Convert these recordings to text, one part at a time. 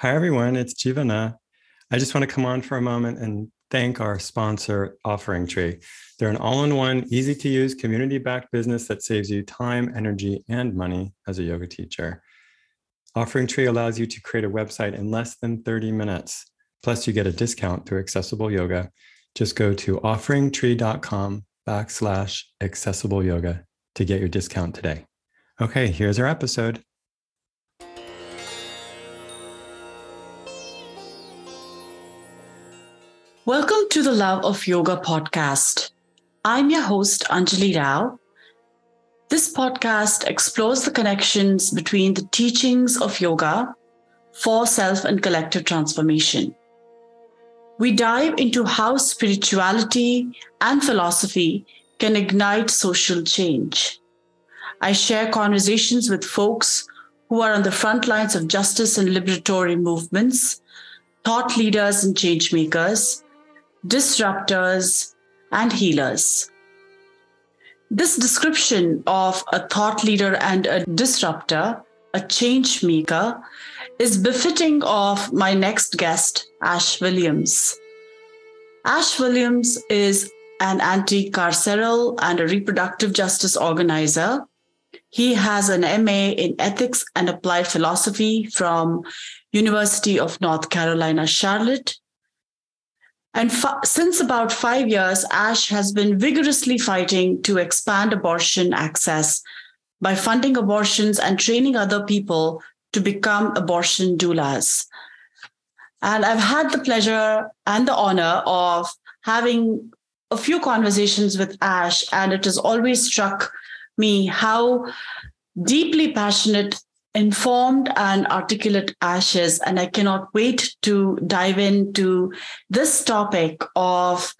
Hi, everyone. It's Jivana. I just want to come on for a moment and thank our sponsor, Offering Tree. They're an all in one, easy to use, community backed business that saves you time, energy, and money as a yoga teacher. Offering Tree allows you to create a website in less than 30 minutes. Plus, you get a discount through accessible yoga. Just go to offeringtree.com backslash accessible yoga to get your discount today. Okay, here's our episode. Welcome to the Love of Yoga podcast. I'm your host, Anjali Rao. This podcast explores the connections between the teachings of yoga for self and collective transformation. We dive into how spirituality and philosophy can ignite social change. I share conversations with folks who are on the front lines of justice and liberatory movements, thought leaders and change makers disruptors, and healers. This description of a thought leader and a disruptor, a change maker, is befitting of my next guest, Ash Williams. Ash Williams is an anti carceral and a reproductive justice organizer. He has an MA in ethics and applied philosophy from University of North Carolina, Charlotte, and since about five years, ASH has been vigorously fighting to expand abortion access by funding abortions and training other people to become abortion doulas. And I've had the pleasure and the honor of having a few conversations with Ash, and it has always struck me how deeply passionate informed and articulate Ash is and i cannot wait to dive into this topic of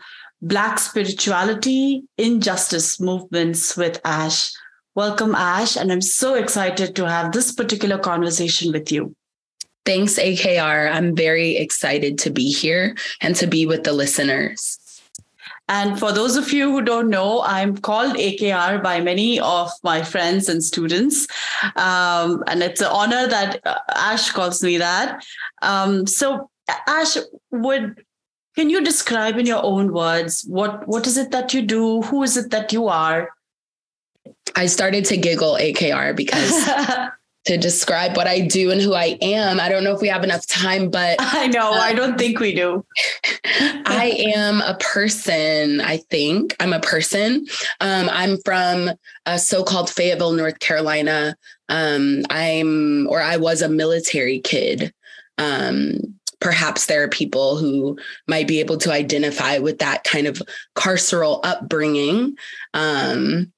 black spirituality injustice movements with ash. Welcome ash and i'm so excited to have this particular conversation with you. Thanks akr i'm very excited to be here and to be with the listeners and for those of you who don't know, I'm called AKR by many of my friends and students. Um, and it's an honor that uh, Ash calls me that. Um, so, Ash, would can you describe in your own words what what is it that you do? Who is it that you are? I started to giggle AKR because to describe what I do and who I am. I don't know if we have enough time, but I know, I don't think we do. I am a person, I think. I'm a person. Um, I'm from a so called Fayetteville, North Carolina. Um, I'm, or I was a military kid. Um, perhaps there are people who might be able to identify with that kind of carceral upbringing. Um,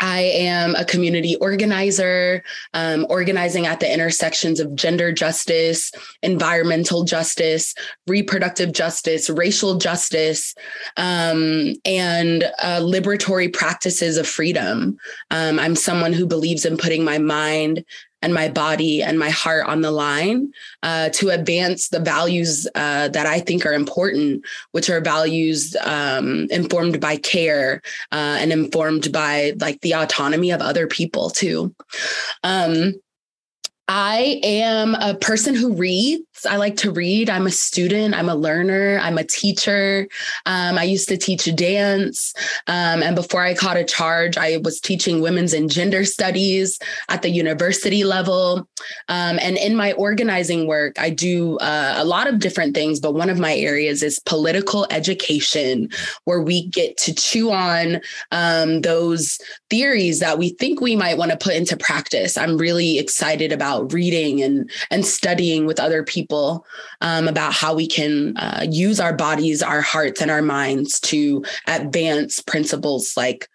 I am a community organizer, um, organizing at the intersections of gender justice, environmental justice, reproductive justice, racial justice, um, and uh, liberatory practices of freedom. Um, I'm someone who believes in putting my mind and my body and my heart on the line uh, to advance the values uh, that I think are important, which are values um, informed by care uh, and informed by like the autonomy of other people too. Um, I am a person who reads. I like to read. I'm a student. I'm a learner. I'm a teacher. Um, I used to teach dance. Um, and before I caught a charge, I was teaching women's and gender studies at the university level. Um, and in my organizing work, I do uh, a lot of different things, but one of my areas is political education, where we get to chew on um, those theories that we think we might want to put into practice. I'm really excited about reading and and studying with other people um, about how we can uh, use our bodies, our hearts, and our minds to advance principles like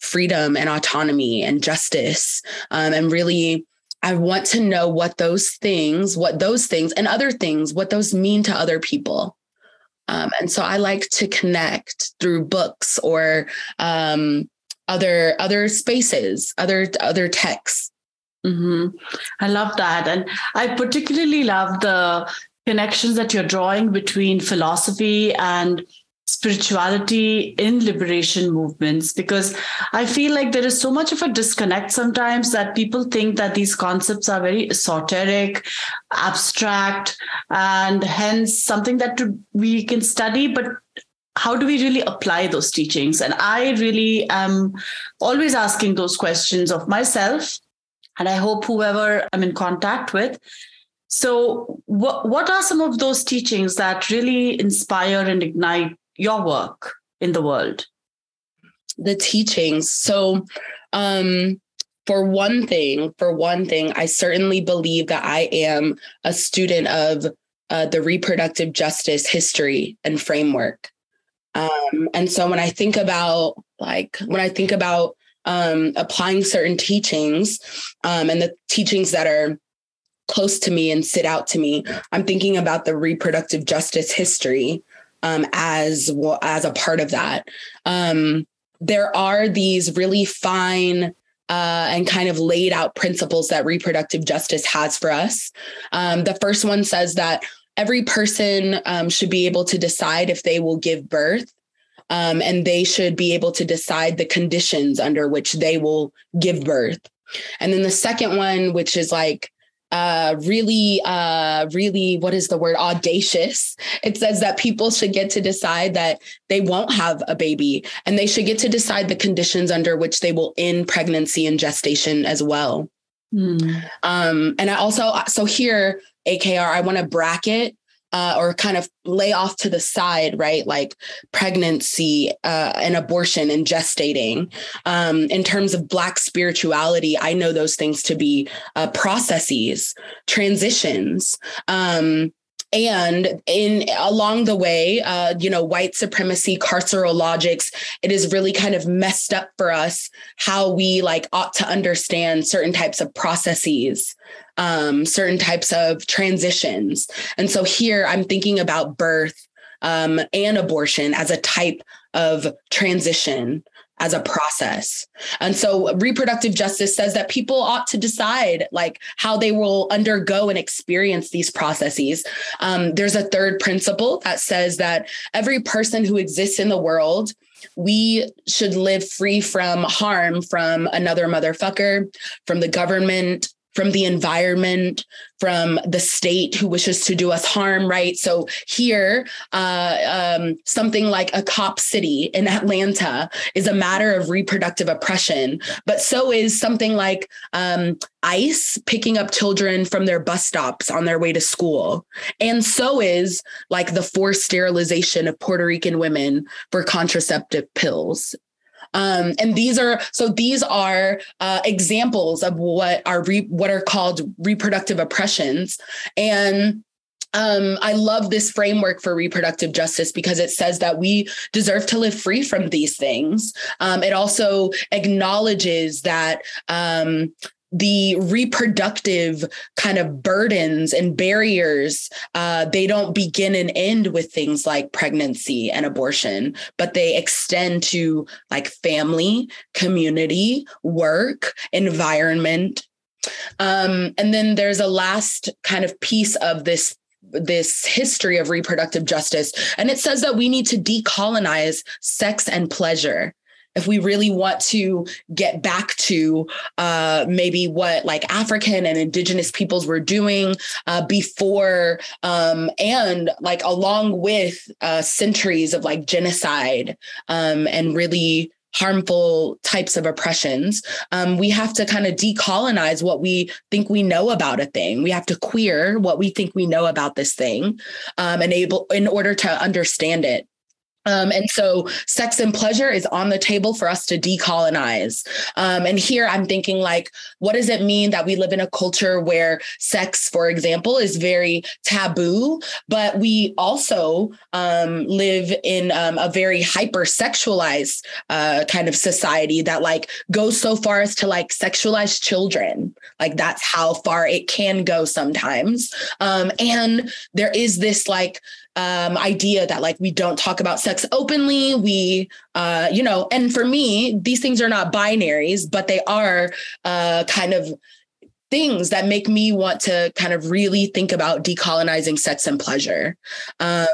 freedom and autonomy and justice, um, and really. I want to know what those things, what those things and other things, what those mean to other people. Um, and so I like to connect through books or um, other other spaces, other other texts Mm-hmm. I love that. And I particularly love the connections that you're drawing between philosophy and spirituality in liberation movements because I feel like there is so much of a disconnect sometimes that people think that these concepts are very esoteric, abstract, and hence something that we can study, but how do we really apply those teachings? And I really am always asking those questions of myself. And I hope whoever I'm in contact with so, what, what are some of those teachings that really inspire and ignite your work in the world? The teachings. So, um, for one thing, for one thing, I certainly believe that I am a student of uh, the reproductive justice history and framework. Um, and so when I think about like when I think about um, applying certain teachings um, and the teachings that are close to me and sit out to me. I'm thinking about the reproductive justice history um, as well as a part of that. Um, there are these really fine uh, and kind of laid out principles that reproductive justice has for us. Um, the first one says that every person um, should be able to decide if they will give birth. Um, and they should be able to decide the conditions under which they will give birth. And then the second one, which is like uh, really, uh, really, what is the word? Audacious. It says that people should get to decide that they won't have a baby and they should get to decide the conditions under which they will end pregnancy and gestation as well. Mm. Um, and I also, so here, AKR, I want to bracket uh, or kind of lay off to the side, right? Like pregnancy uh, and abortion and gestating. Um, in terms of Black spirituality, I know those things to be uh, processes, transitions. Um, and in along the way uh, you know white supremacy carceral logics it is really kind of messed up for us how we like ought to understand certain types of processes um, certain types of transitions. And so here I'm thinking about birth um, and abortion as a type of transition as a process. And so reproductive justice says that people ought to decide like how they will undergo and experience these processes. Um, there's a third principle that says that every person who exists in the world we should live free from harm from another motherfucker, from the government, from the environment, from the state who wishes to do us harm, right? So here, uh, um, something like a cop city in Atlanta is a matter of reproductive oppression, but so is something like um, ICE picking up children from their bus stops on their way to school. And so is like the forced sterilization of Puerto Rican women for contraceptive pills um, and these are so these are uh, examples of what are re, what are called reproductive oppressions and um, I love this framework for reproductive justice because it says that we deserve to live free from these things. Um, it also acknowledges that um, the reproductive kind of burdens and barriers uh, they don't begin and end with things like pregnancy and abortion but they extend to like family community work environment. Um, and then there's a last kind of piece of this this history of reproductive justice and it says that we need to decolonize sex and pleasure if we really want to get back to uh, maybe what like African and indigenous peoples were doing uh, before um, and like along with uh, centuries of like genocide um, and really harmful types of oppressions um, we have to kind of decolonize what we think we know about a thing. We have to queer what we think we know about this thing um, and able in order to understand it um, and so sex and pleasure is on the table for us to decolonize. Um, and here I'm thinking, like, what does it mean that we live in a culture where sex, for example, is very taboo, but we also um, live in um, a very hypersexualized uh, kind of society that like goes so far as to like sexualize children. Like that's how far it can go sometimes. Um, and there is this like um, idea that like we don't talk about sex openly. We, uh, you know, and for me, these things are not binaries, but they are uh, kind of things that make me want to kind of really think about decolonizing sex and pleasure. Um,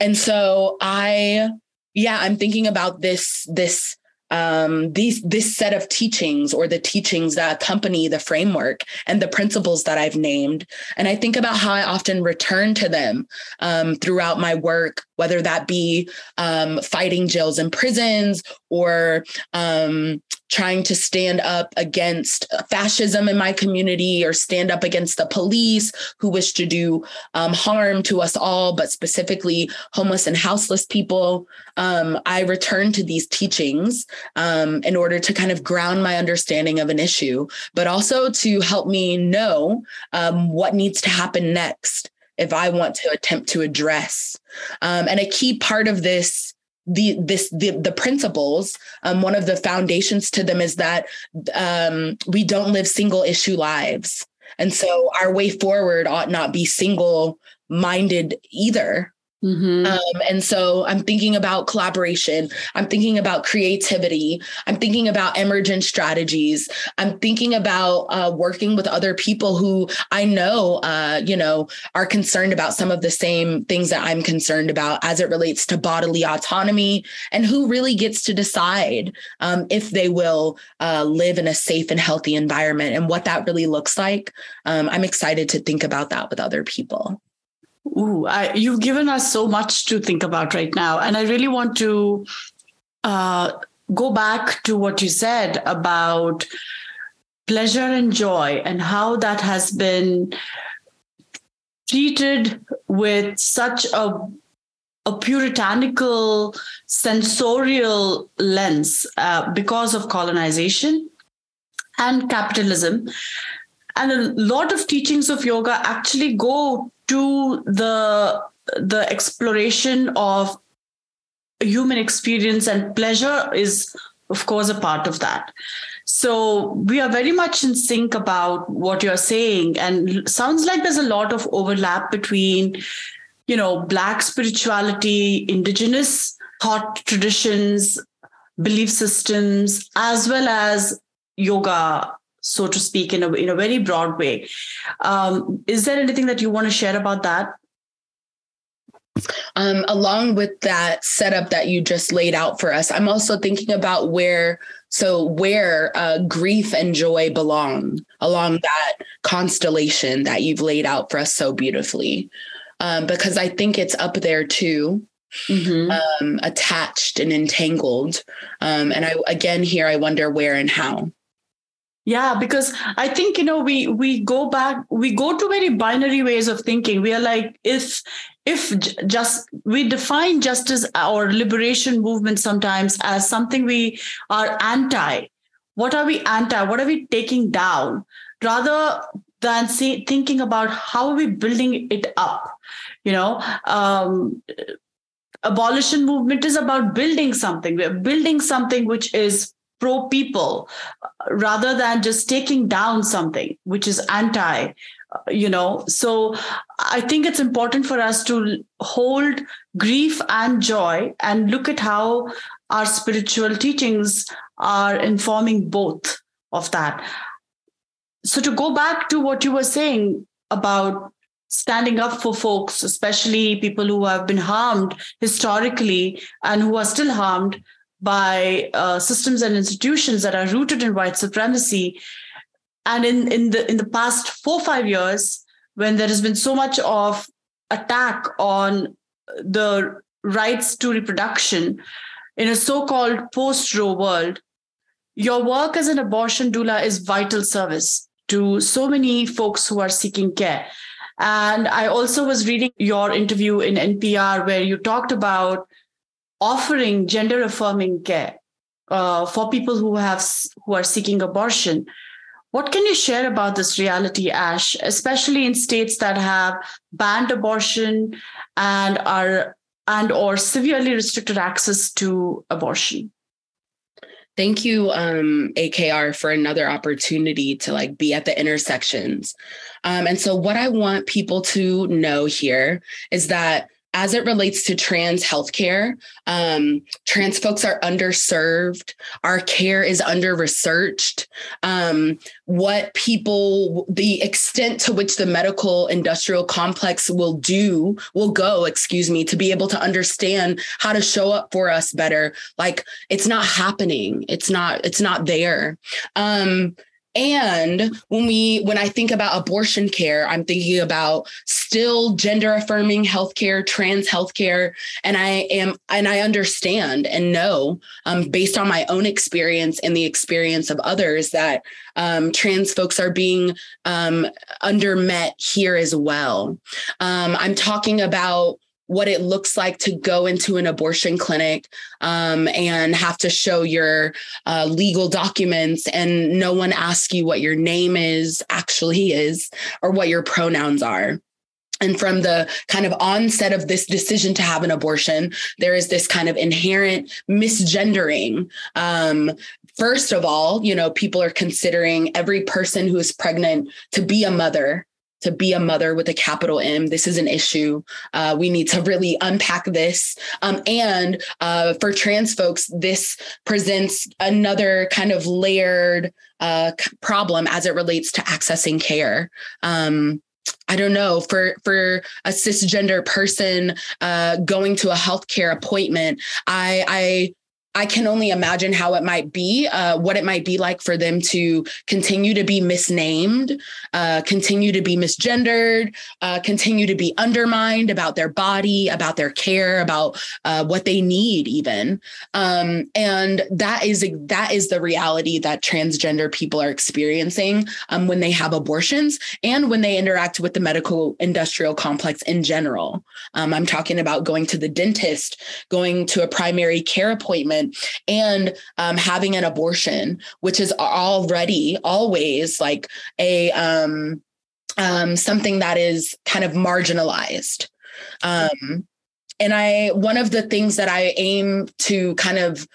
and so I, yeah, I'm thinking about this, this um, these this set of teachings or the teachings that accompany the framework and the principles that I've named. And I think about how I often return to them um, throughout my work, whether that be um, fighting jails and prisons or um, trying to stand up against fascism in my community or stand up against the police who wish to do um, harm to us all, but specifically homeless and houseless people. Um, I return to these teachings um, in order to kind of ground my understanding of an issue, but also to help me know um, what needs to happen next if I want to attempt to address. Um, and a key part of this the this the the principles um, one of the foundations to them is that um, we don't live single issue lives. And so our way forward ought not be single minded either Mm-hmm. Um, and so I'm thinking about collaboration. I'm thinking about creativity. I'm thinking about emergent strategies. I'm thinking about uh, working with other people who I know, uh, you know, are concerned about some of the same things that I'm concerned about as it relates to bodily autonomy and who really gets to decide um, if they will uh, live in a safe and healthy environment and what that really looks like. Um, I'm excited to think about that with other people. Ooh, I, you've given us so much to think about right now. And I really want to uh, go back to what you said about pleasure and joy and how that has been treated with such a a puritanical censorial lens uh, because of colonization and capitalism and a lot of teachings of yoga actually go to the the exploration of human experience and pleasure is of course a part of that. So we are very much in sync about what you're saying and sounds like there's a lot of overlap between you know black spirituality indigenous thought traditions belief systems as well as yoga so to speak, in a in a very broad way. Um, is there anything that you want to share about that? Um, along with that setup that you just laid out for us, I'm also thinking about where so where uh, grief and joy belong along that constellation that you've laid out for us so beautifully, um, because I think it's up there too. Mm-hmm. Um, attached and entangled. Um, and I again here I wonder where and how yeah because i think you know we we go back we go to very binary ways of thinking. We are like if if just we define justice or liberation movement sometimes as something we are anti. What are we anti? What are we taking down? Rather than see, thinking about how are we building it up you know? Um, abolition movement is about building something. We're building something which is pro people rather than just taking down something which is anti you know. So i think it's important for us to hold grief and joy and look at how our spiritual teachings are informing both of that. So to go back to what you were saying about standing up for folks especially people who have been harmed historically and who are still harmed by uh, systems and institutions that are rooted in white supremacy. And in, in the in the past four five years, when there has been so much of attack on the rights to reproduction in a so-called post-Roe world, your work as an abortion doula is vital service to so many folks who are seeking care. And I also was reading your interview in NPR where you talked about offering gender affirming care uh, for people who have who are seeking abortion. What can you share about this reality, Ash, especially in states that have banned abortion and are and or severely restricted access to abortion? Thank you, um, AKR, for another opportunity to like be at the intersections. Um, and so, what I want people to know here is that as it relates to trans healthcare, um, trans folks are underserved. Our care is under researched. Um, what people, the extent to which the medical industrial complex will do, will go, excuse me, to be able to understand how to show up for us better. Like it's not happening. It's not, it's not there. Um, and when we when I think about abortion care, I'm thinking about still gender affirming healthcare, trans healthcare, and I am and I understand and know um, based on my own experience and the experience of others that um, trans folks are being um, undermet here as well. Um, I'm talking about what it looks like to go into an abortion clinic um, and have to show your uh, legal documents and no one asks you what your name is actually is or what your pronouns are. And from the kind of onset of this decision to have an abortion there is this kind of inherent misgendering. Um, first of all you know people are considering every person who is pregnant to be a mother to be a mother with a capital M. This is an issue. Uh, we need to really unpack this. Um, and uh, for trans folks, this presents another kind of layered uh, problem as it relates to accessing care. Um, I don't know for for a cisgender person uh, going to a healthcare appointment. I I I can only imagine how it might be, uh, what it might be like for them to continue to be misnamed, uh, continue to be misgendered, uh, continue to be undermined about their body, about their care, about uh, what they need, even. Um, and that is that is the reality that transgender people are experiencing um, when they have abortions and when they interact with the medical industrial complex in general. Um, I'm talking about going to the dentist, going to a primary care appointment and um, having an abortion, which is already always like a um, um, something that is kind of marginalized. Um, and I, one of the things that I aim to kind of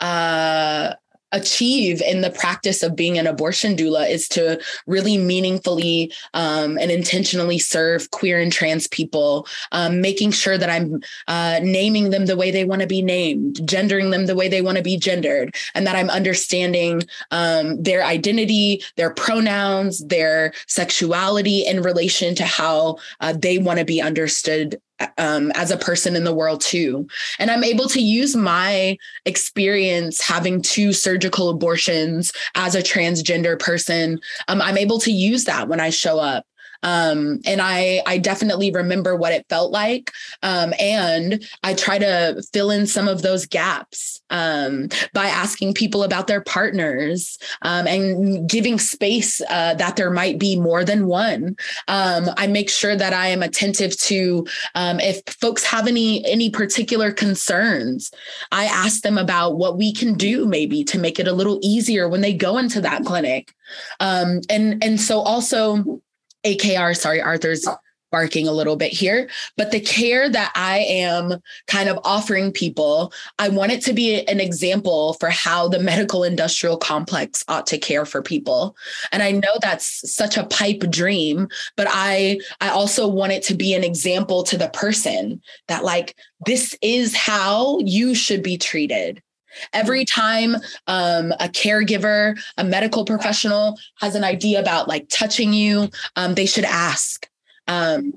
uh, achieve in the practice of being an abortion doula is to really meaningfully um, and intentionally serve queer and trans people, um, making sure that I'm uh, naming them the way they want to be named, gendering them the way they want to be gendered, and that I'm understanding um, their identity, their pronouns, their sexuality in relation to how uh, they want to be understood um, as a person in the world too. And I'm able to use my experience having two surgical abortions as a transgender person. Um, I'm able to use that when I show up. Um, and I I definitely remember what it felt like, um, and I try to fill in some of those gaps um, by asking people about their partners um, and giving space uh, that there might be more than one. Um, I make sure that I am attentive to um, if folks have any any particular concerns. I ask them about what we can do maybe to make it a little easier when they go into that clinic. and and so also AKR, sorry, Arthur's barking a little bit here, but the care that I am kind of offering people, I want it to be an example for how the medical industrial complex ought to care for people. And I know that's such a pipe dream, but I I also want it to be an example to the person that like this is how you should be treated. Every time um, a caregiver, a medical professional has an idea about like touching you, um, they should ask. Um,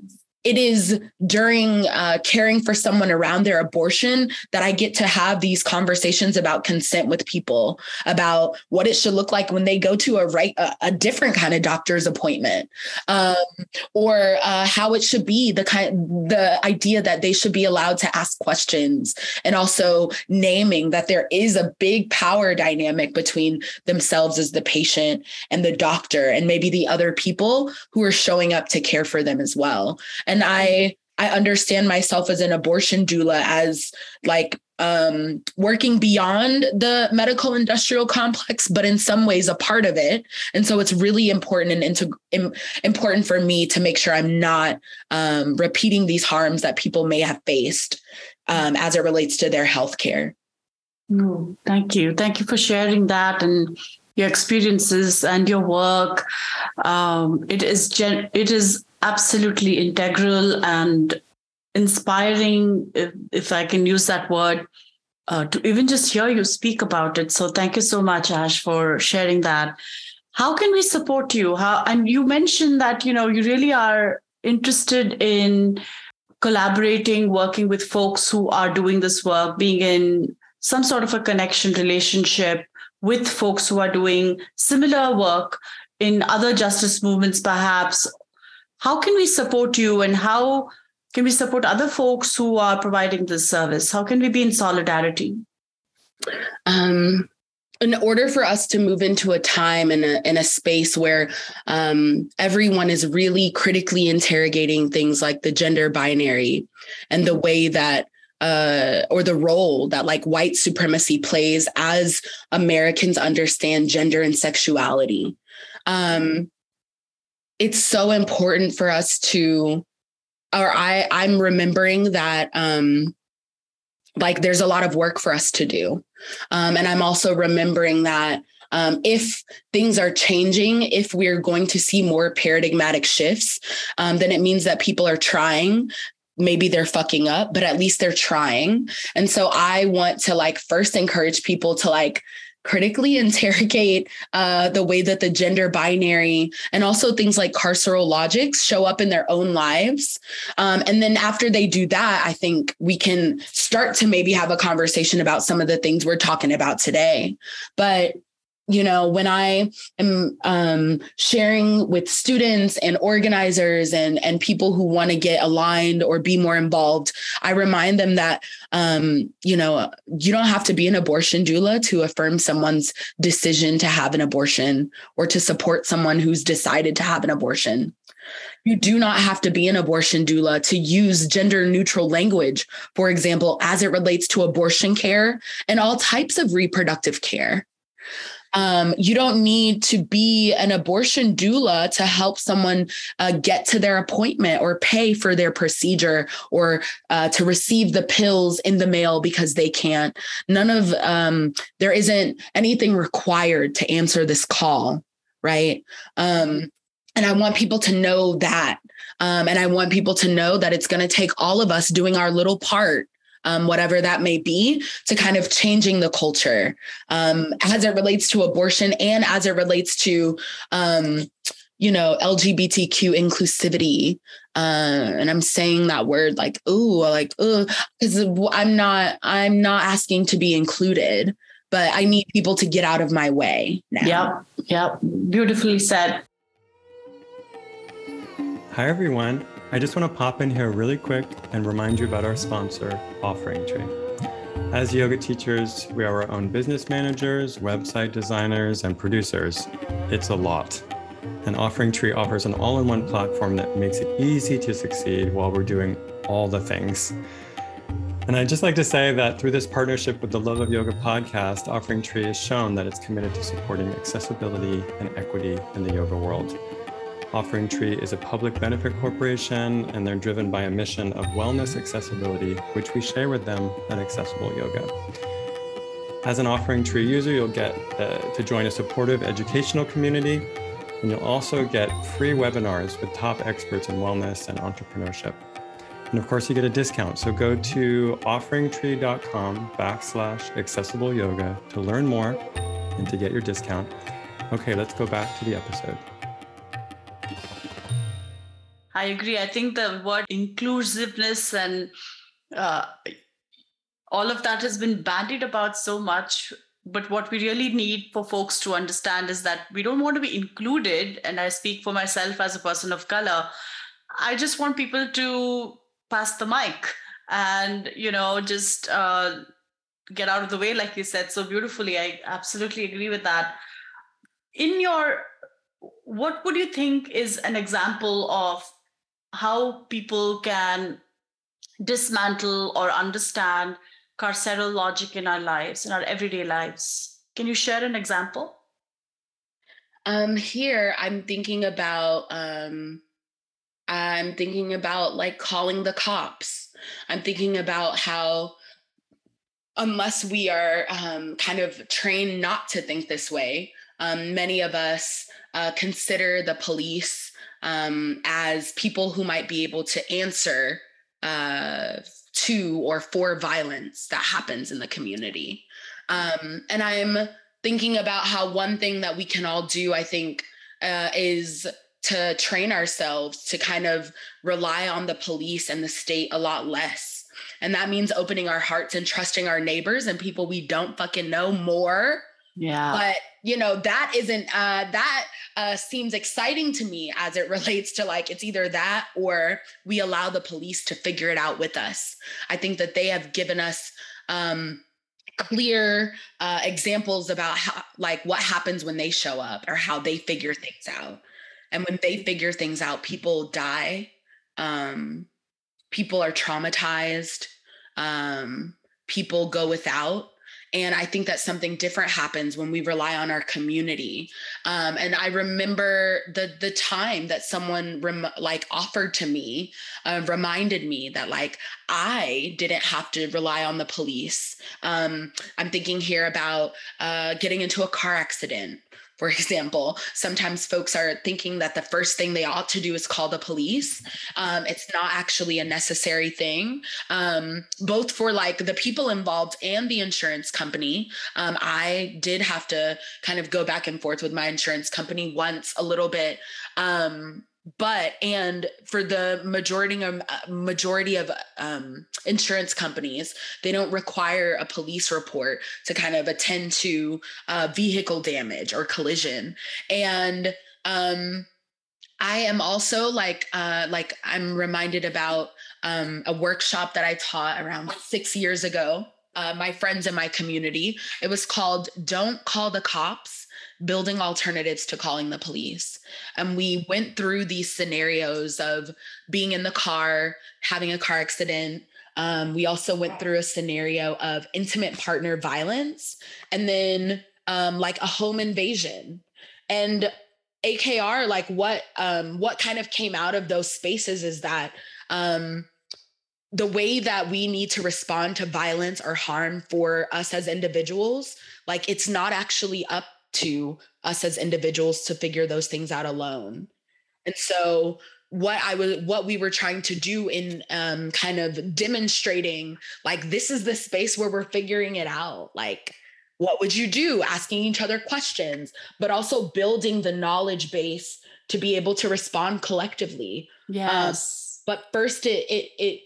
it is during uh, caring for someone around their abortion that I get to have these conversations about consent with people, about what it should look like when they go to a right a, a different kind of doctor's appointment, um, or uh, how it should be the kind the idea that they should be allowed to ask questions, and also naming that there is a big power dynamic between themselves as the patient and the doctor, and maybe the other people who are showing up to care for them as well. And and i i understand myself as an abortion doula as like um, working beyond the medical industrial complex, but in some ways a part of it. And so it's really important and Im, important for me to make sure I'm not um, repeating these harms that people may have faced um, as it relates to their health care. Thank you. Thank you for sharing that and your experiences and your work. Um, it is gen- it is absolutely integral and inspiring, if, if I can use that word, uh, to even just hear you speak about it. So thank you so much, Ash, for sharing that. How can we support you? How and you mentioned that you know you really are interested in collaborating, working with folks who are doing this work, being in some sort of a connection relationship with folks who are doing similar work in other justice movements, perhaps. How can we support you and how can we support other folks who are providing this service? How can we be in solidarity? Um, in order for us to move into a time and a, a space where um, everyone is really critically interrogating things like the gender binary and the way that uh, or the role that like white supremacy plays as Americans understand gender and sexuality. Um, it's so important for us to or I I'm remembering that um like there's a lot of work for us to do. Um, and I'm also remembering that um, if things are changing, if we're going to see more paradigmatic shifts, um, then it means that people are trying. Maybe they're fucking up, but at least they're trying. And so I want to like first encourage people to like critically interrogate uh, the way that the gender binary and also things like carceral logics show up in their own lives. Um, and then after they do that, I think we can start to maybe have a conversation about some of the things we're talking about today. But you know when i am um, sharing with students and organizers and and people who want to get aligned or be more involved i remind them that um, you know you don't have to be an abortion doula to affirm someone's decision to have an abortion or to support someone who's decided to have an abortion you do not have to be an abortion doula to use gender neutral language, for example, as it relates to abortion care and all types of reproductive care. Um, you don't need to be an abortion doula to help someone uh, get to their appointment or pay for their procedure or uh, to receive the pills in the mail because they can't. None of um, there isn't anything required to answer this call, right? Um, and I want people to know that. Um, and I want people to know that it's going to take all of us doing our little part um, whatever that may be, to kind of changing the culture um, as it relates to abortion and as it relates to, um, you know, LGBTQ inclusivity. Uh, and I'm saying that word like, ooh, like, ooh, because I'm not, I'm not asking to be included, but I need people to get out of my way now. Yep, yep. Beautifully said. Hi, everyone. I just want to pop in here really quick and remind you about our sponsor, Offering Tree. As yoga teachers, we are our own business managers, website designers, and producers. It's a lot. And Offering Tree offers an all in one platform that makes it easy to succeed while we're doing all the things. And I'd just like to say that through this partnership with the Love of Yoga podcast, Offering Tree has shown that it's committed to supporting accessibility and equity in the yoga world. Offering Tree is a public benefit corporation, and they're driven by a mission of wellness accessibility, which we share with them at Accessible Yoga. As an Offering Tree user, you'll get uh, to join a supportive educational community, and you'll also get free webinars with top experts in wellness and entrepreneurship. And of course, you get a discount. So go to offeringtree.com backslash accessible yoga to learn more and to get your discount. Okay, let's go back to the episode. I agree. I think the word inclusiveness and uh, all of that has been bandied about so much. But what we really need for folks to understand is that we don't want to be included. And I speak for myself as a person of color. I just want people to pass the mic and, you know, just uh, get out of the way, like you said so beautifully. I absolutely agree with that. In your what would you think is an example of how people can dismantle or understand carceral logic in our lives, in our everyday lives. Can you share an example? Um, here I'm thinking about um, I'm thinking about like calling the cops. I'm thinking about how unless we are um, kind of trained not to think this way, um, many of us uh, consider the police um, as people who might be able to answer uh, to or for violence that happens in the community. Um, and I'm thinking about how one thing that we can all do, I think, uh, is to train ourselves to kind of rely on the police and the state a lot less. And that means opening our hearts and trusting our neighbors and people we don't fucking know more. Yeah. But, you know, that isn't, uh, that uh, seems exciting to me as it relates to like, it's either that or we allow the police to figure it out with us. I think that they have given us, um, clear uh, examples about how like what happens when they show up or how they figure things out. And when they figure things out people die. Um, people are traumatized. Um, people go without and i think that something different happens when we rely on our community. Um, and i remember the the time that someone rem- like offered to me uh, reminded me that like i didn't have to rely on the police. Um, i'm thinking here about uh, getting into a car accident for example, sometimes folks are thinking that the first thing they ought to do is call the police. Um, it's not actually a necessary thing, um, both for like the people involved and the insurance company. Um, I did have to kind of go back and forth with my insurance company once a little bit um, but and for the majority of uh, majority of um, insurance companies they don't require a police report to kind of attend to uh, vehicle damage or collision. And um, i am also like uh, like i'm reminded about um, a workshop that i taught around six years ago uh, my friends in my community. It was called don't call the cops building alternatives to calling the police. And we went through these scenarios of being in the car, having a car accident. Um, we also went through a scenario of intimate partner violence and then um, like a home invasion. And AKR, like what um, what kind of came out of those spaces is that um, the way that we need to respond to violence or harm for us as individuals, like it's not actually up to us as individuals to figure those things out alone. And so what I was what we were trying to do in um, kind of demonstrating like this is the space where we're figuring it out. Like what would you do? Asking each other questions, but also building the knowledge base to be able to respond collectively. Yes. Um, but first it it it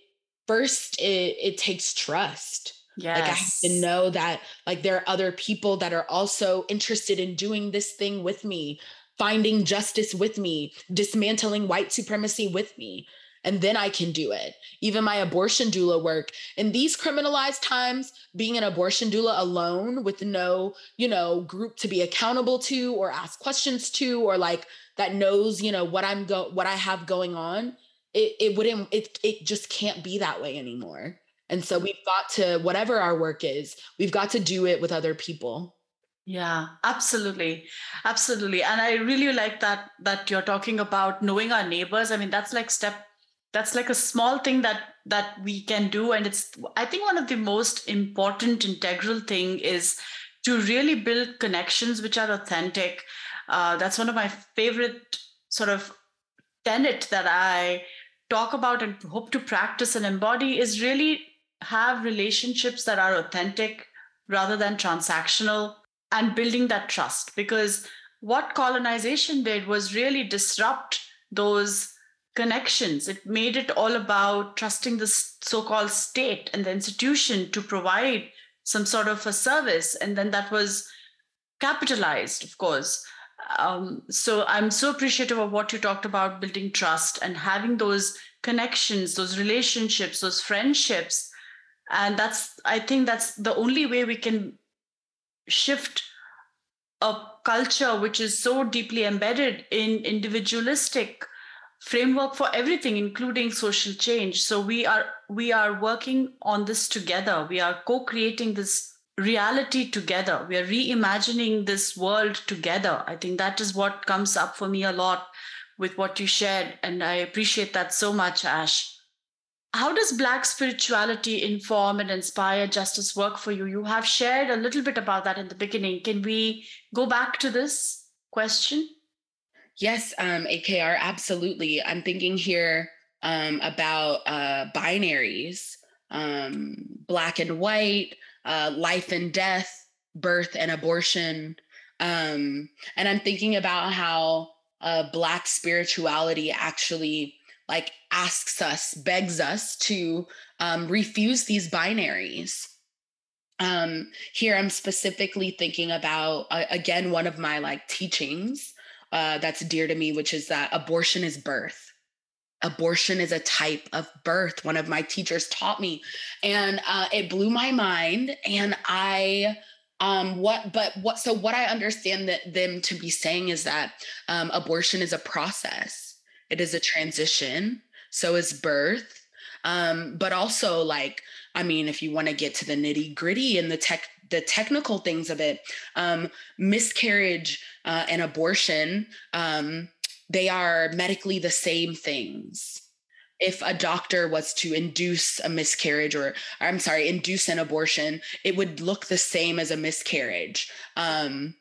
first it it takes trust Yes. Like I have to know that like there are other people that are also interested in doing this thing with me, finding justice with me, dismantling white supremacy with me. And then I can do it. Even my abortion doula work in these criminalized times, being an abortion doula alone with no, you know, group to be accountable to or ask questions to, or like that knows, you know, what I'm go what I have going on. It it wouldn't it it just can't be that way anymore. And so we've got to, whatever our work is, we've got to do it with other people. Yeah, absolutely. Absolutely. And I really like that that you're talking about knowing our neighbors. I mean, that's like step that's like a small thing that that we can do and it's I think one of the most important integral thing is to really build connections which are authentic. Uh, that's one of my favorite sort of tenet that I talk about and hope to practice and embody is really have relationships that are authentic rather than transactional and building that trust. Because what colonization did was really disrupt those connections. It made it all about trusting the so-called state and the institution to provide some sort of a service and then that was capitalized of course. Um, so i'm so appreciative of what you talked about building trust and having those connections those relationships those friendships and that's i think that's the only way we can shift a culture which is so deeply embedded in individualistic framework for everything including social change. So we are we are working on this together. We are co-creating this reality together. We are reimagining this world together. I think that is what comes up for me a lot with what you shared. And i appreciate that so much ash how does Black spirituality inform and inspire justice work for you? You have shared a little bit about that in the beginning. Can we go back to this question? Yes, um, AKR, absolutely. I'm thinking here um, about uh, binaries, um, black and white, uh, life and death, birth and abortion. Um, and I'm thinking about how uh, black spirituality actually like asks us, begs us to um, refuse these binaries. Um, here, I'm specifically thinking about uh, again one of my like teachings uh, that's dear to me, which is that abortion is birth. Abortion is a type of birth. One of my teachers taught me, and uh, it blew my mind. And I um what but what so what i understand that them to be saying is that um, abortion is a process it is a transition so is birth. Um but also like i mean if you want to get to the nitty gritty and the tech the technical things of it um miscarriage uh, and abortion um they are medically the same things. If a doctor was to induce a miscarriage or, i'm sorry induce an abortion it would look the same as a miscarriage. Um,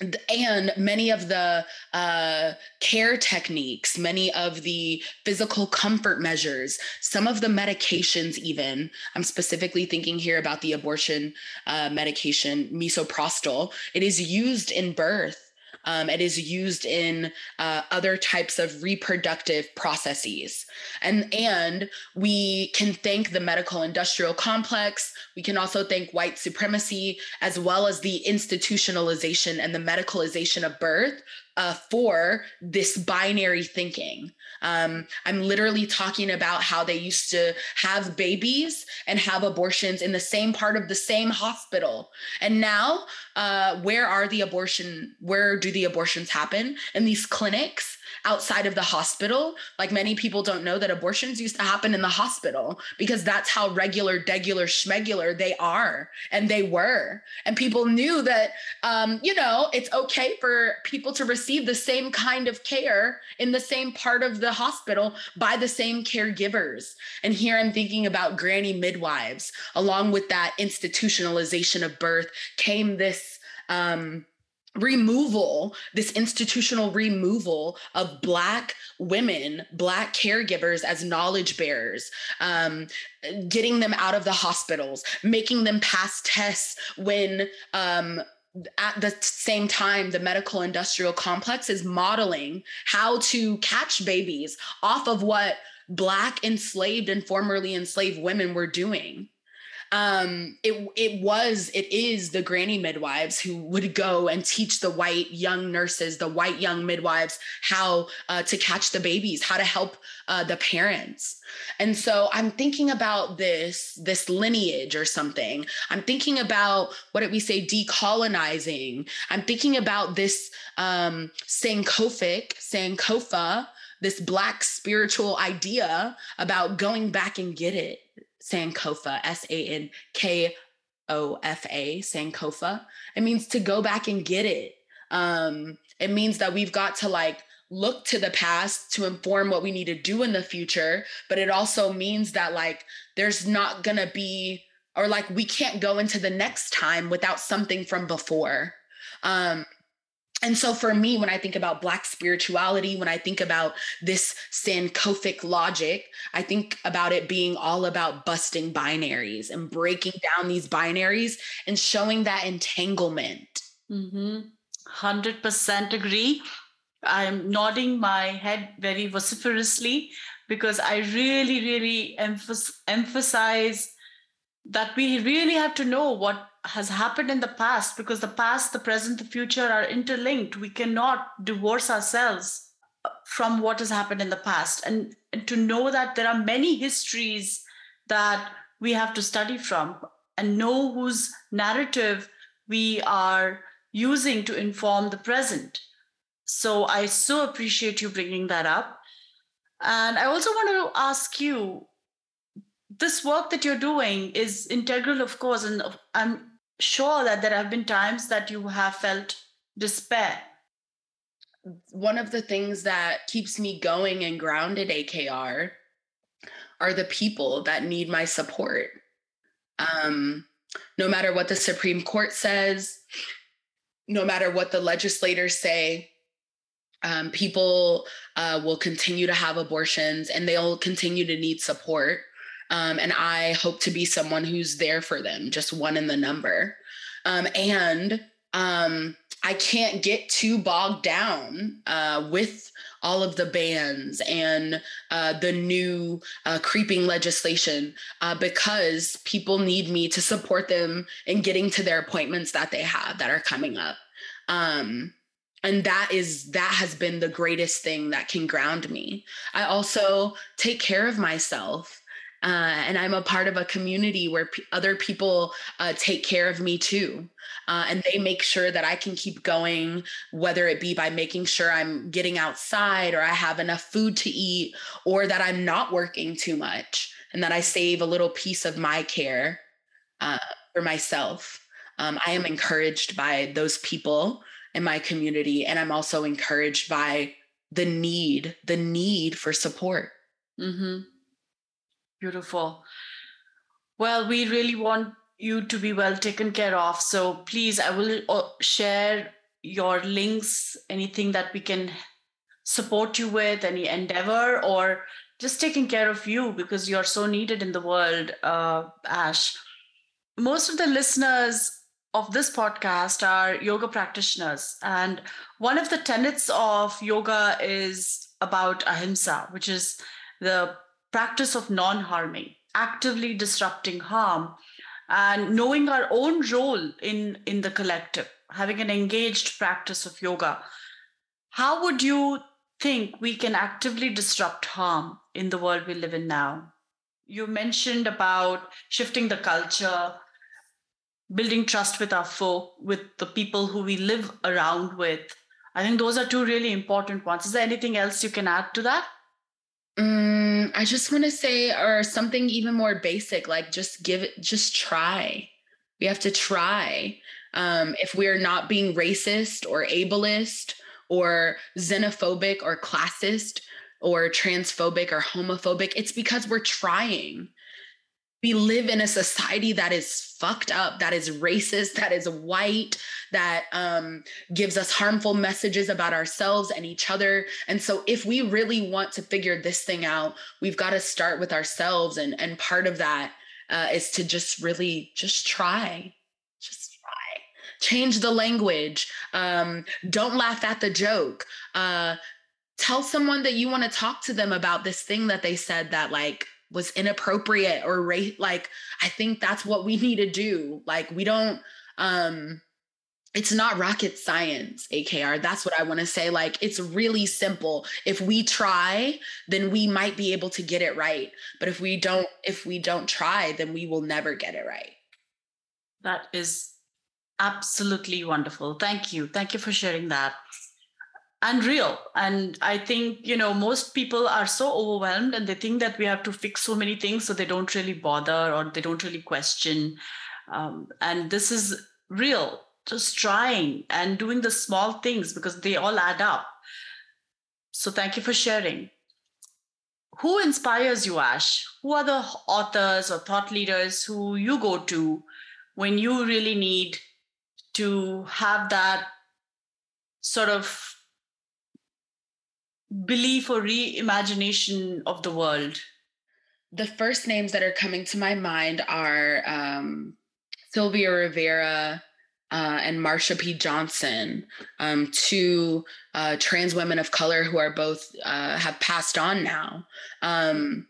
and many of the uh, care techniques, many of the physical comfort measures, some of the medications, even. I'm specifically thinking here about the abortion uh, medication, misoprostol. It is used in birth um, it is used in uh, other types of reproductive processes. And, and we can thank the medical industrial complex. We can also thank white supremacy, as well as the institutionalization and the medicalization of birth uh, for this binary thinking. Um, I'm literally talking about how they used to have babies and have abortions in the same part of the same hospital. And now, uh, where are the abortion? Where do the abortions happen? In these clinics outside of the hospital. Like many people don't know that abortions used to happen in the hospital because that's how regular, degular, schmegular they are and they were. And people knew that, um, you know, it's okay for people to receive the same kind of care in the same part of the hospital by the same caregivers. And here I'm thinking about granny midwives. Along with that institutionalization of birth came this. Um, removal, this institutional removal of Black women, Black caregivers as knowledge bearers, um, getting them out of the hospitals, making them pass tests when. Um, at the same time, the medical industrial complex is modeling how to catch babies off of what Black enslaved and formerly enslaved women were doing um, it it was it is the granny midwives who would go and teach the white young nurses, the white young midwives, how uh, to catch the babies, how to help uh, the parents. And so I'm thinking about this this lineage or something. I'm thinking about what did we say decolonizing. I'm thinking about this um, Sankofic Sankofa this black spiritual idea about going back and get it Sankofa, S A N K O F A, Sankofa. It means to go back and get it. Um, it means that we've got to like look to the past to inform what we need to do in the future. But it also means that like there's not gonna be, or like we can't go into the next time without something from before. Um, and so for me, when I think about Black spirituality, when I think about this Sankofic logic, I think about it being all about busting binaries and breaking down these binaries and showing that entanglement. Mm-hmm. 100% agree. I'm nodding my head very vociferously because I really, really emphasize that we really have to know what has happened in the past because the past, the present, the future are interlinked. We cannot divorce ourselves from what has happened in the past. And, and to know that there are many histories that we have to study from and know whose narrative we are using to inform the present. So I so appreciate you bringing that up. And I also want to ask you this work that you're doing is integral, of course, and I'm sure that there have been times that you have felt despair. One of the things that keeps me going and grounded, AKR, are the people that need my support. Um, no matter what the Supreme Court says, no matter what the legislators say, um, people uh, will continue to have abortions and they'll continue to need support. Um, and I hope to be someone who's there for them, just one in the number. Um, and um, I can't get too bogged down uh, with all of the bans and uh, the new uh, creeping legislation uh, because people need me to support them in getting to their appointments that they have that are coming up. Um, and that is that has been the greatest thing that can ground me. I also take care of myself. Uh, and I'm a part of a community where p- other people uh, take care of me too. Uh, and they make sure that I can keep going, whether it be by making sure I'm getting outside or I have enough food to eat or that I'm not working too much and that I save a little piece of my care uh, for myself. Um, I am encouraged by those people in my community. And I'm also encouraged by the need, the need for support. Mm-hmm. Beautiful. Well, we really want you to be well taken care of. So please, I will uh, share your links, anything that we can support you with, any endeavor, or just taking care of you because you're so needed in the world, uh, Ash. Most of the listeners of this podcast are yoga practitioners. And one of the tenets of yoga is about ahimsa, which is the practice of non harming, actively disrupting harm, and knowing our own role in, in the collective, having an engaged practice of yoga. How would you think we can actively disrupt harm in the world we live in now? You mentioned about shifting the culture, building trust with our folk, with the people who we live around with. I think those are two really important ones. Is there anything else you can add to that? Mm, I just want to say, or something even more basic, like just give it, just try. We have to try. Um, if we're not being racist or ableist or xenophobic or classist or transphobic or homophobic, it's because we're trying we live in a society that is fucked up that is racist that is white that um, gives us harmful messages about ourselves and each other. And so if we really want to figure this thing out we've got to start with ourselves. And and part of that uh, is to just really just try just try. Change the language. Um, don't laugh at the joke. Uh, tell someone that you want to talk to them about this thing that they said that like was inappropriate or rate like i think that's what we need to do. Like we don't um it's not rocket science akr that's what i want to say. Like it's really simple. If we try then we might be able to get it right. But if we don't if we don't try then we will never get it right. That is absolutely wonderful. Thank you. Thank you for sharing that and real and i think you know most people are so overwhelmed and they think that we have to fix so many things so they don't really bother or they don't really question. Um, and this is real. Just trying and doing the small things because they all add up. So thank you for sharing. Who inspires you ash? Who are the authors or thought leaders who you go to when you really need to have that sort of belief or reimagination of the world? The first names that are coming to my mind are um, Sylvia Rivera uh, and Marsha P. Johnson, um, two uh, trans women of color who are both uh, have passed on now. Um,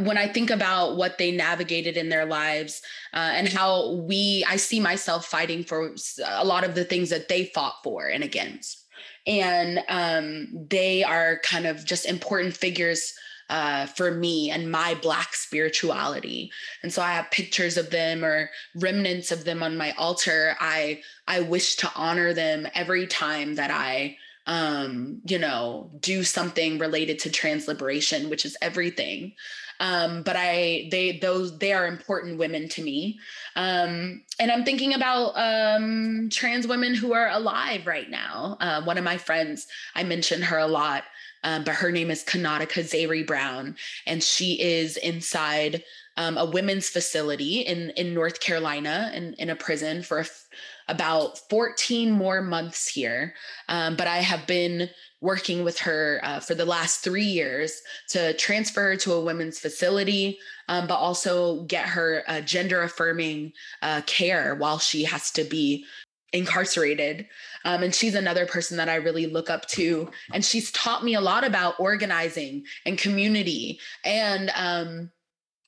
when I think about what they navigated in their lives uh, and how we, I see myself fighting for a lot of the things that they fought for and against and um, they are kind of just important figures uh, for me and my black spirituality. And so i have pictures of them or remnants of them on my altar. I i wish to honor them every time that i um, you know do something related to trans liberation which is everything um, but I they those they are important women to me. Um, and I'm thinking about um, trans women who are alive right now. Uh, one of my friends, I mentioned her a lot, um, but her name is Kanautica Zayre Brown, and she is inside um, a women's facility in in North Carolina in, in a prison for a, about 14 more months here. Um, but I have been working with her uh, for the last three years to transfer her to a women's facility, um, but also get her uh, gender affirming uh, care while she has to be incarcerated. Um, and she's another person that I really look up to. And she's taught me a lot about organizing and community. And um,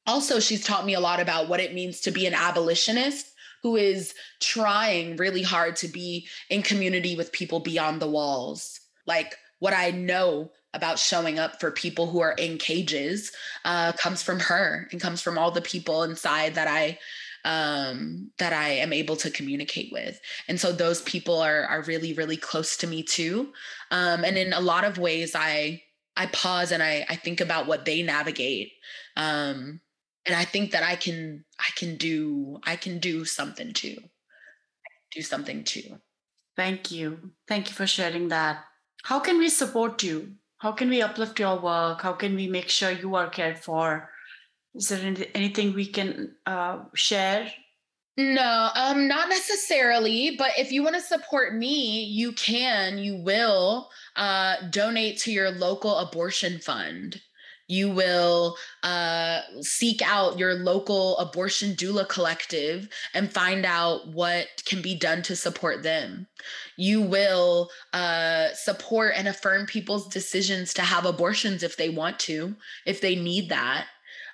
also, she's taught me a lot about what it means to be an abolitionist who is trying really hard to be in community with people beyond the walls. Like what I know about showing up for people who are in cages uh, comes from her and comes from all the people inside that I um, that I am able to communicate with. And so those people are are really really close to me too. Um, and in a lot of ways, I I pause and I I think about what they navigate. Um, and I think that I can I can do I can do something too. Do something too. Thank you. Thank you for sharing that. How can we support you? How can we uplift your work? How can we make sure you are cared for? Is there any, anything we can uh, share? No, um, not necessarily. But if you want to support me, you can, you will uh, donate to your local abortion fund. You will uh, seek out your local abortion doula collective and find out what can be done to support them. You will uh, support and affirm people's decisions to have abortions if they want to, if they need that.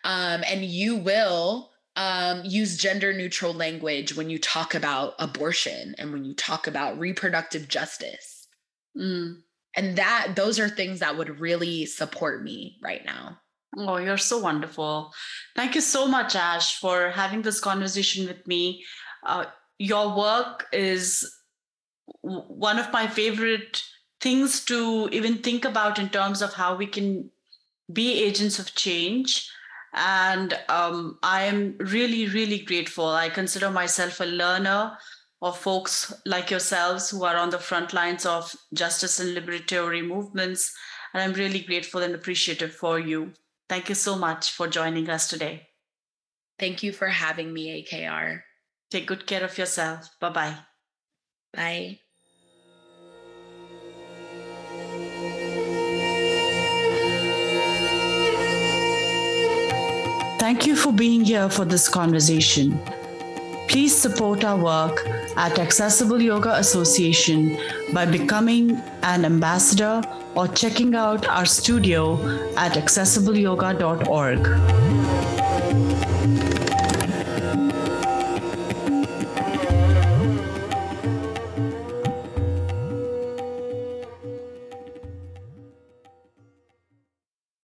Um, and you will um, use gender neutral language when you talk about abortion and when you talk about reproductive justice. Mm. And that those are things that would really support me right now. Oh, you're so wonderful. Thank you so much, Ash, for having this conversation with me. Uh, your work is one of my favorite things to even think about in terms of how we can be agents of change and um, I am really, really grateful. I consider myself a learner of folks like yourselves who are on the front lines of justice and liberatory movements. And I'm really grateful and appreciative for you. Thank you so much for joining us today. Thank you for having me, AKR. Take good care of yourself. Bye-bye. Bye. Thank you for being here for this conversation. Please support our work at Accessible Yoga Association by becoming an ambassador or checking out our studio at accessibleyoga.org.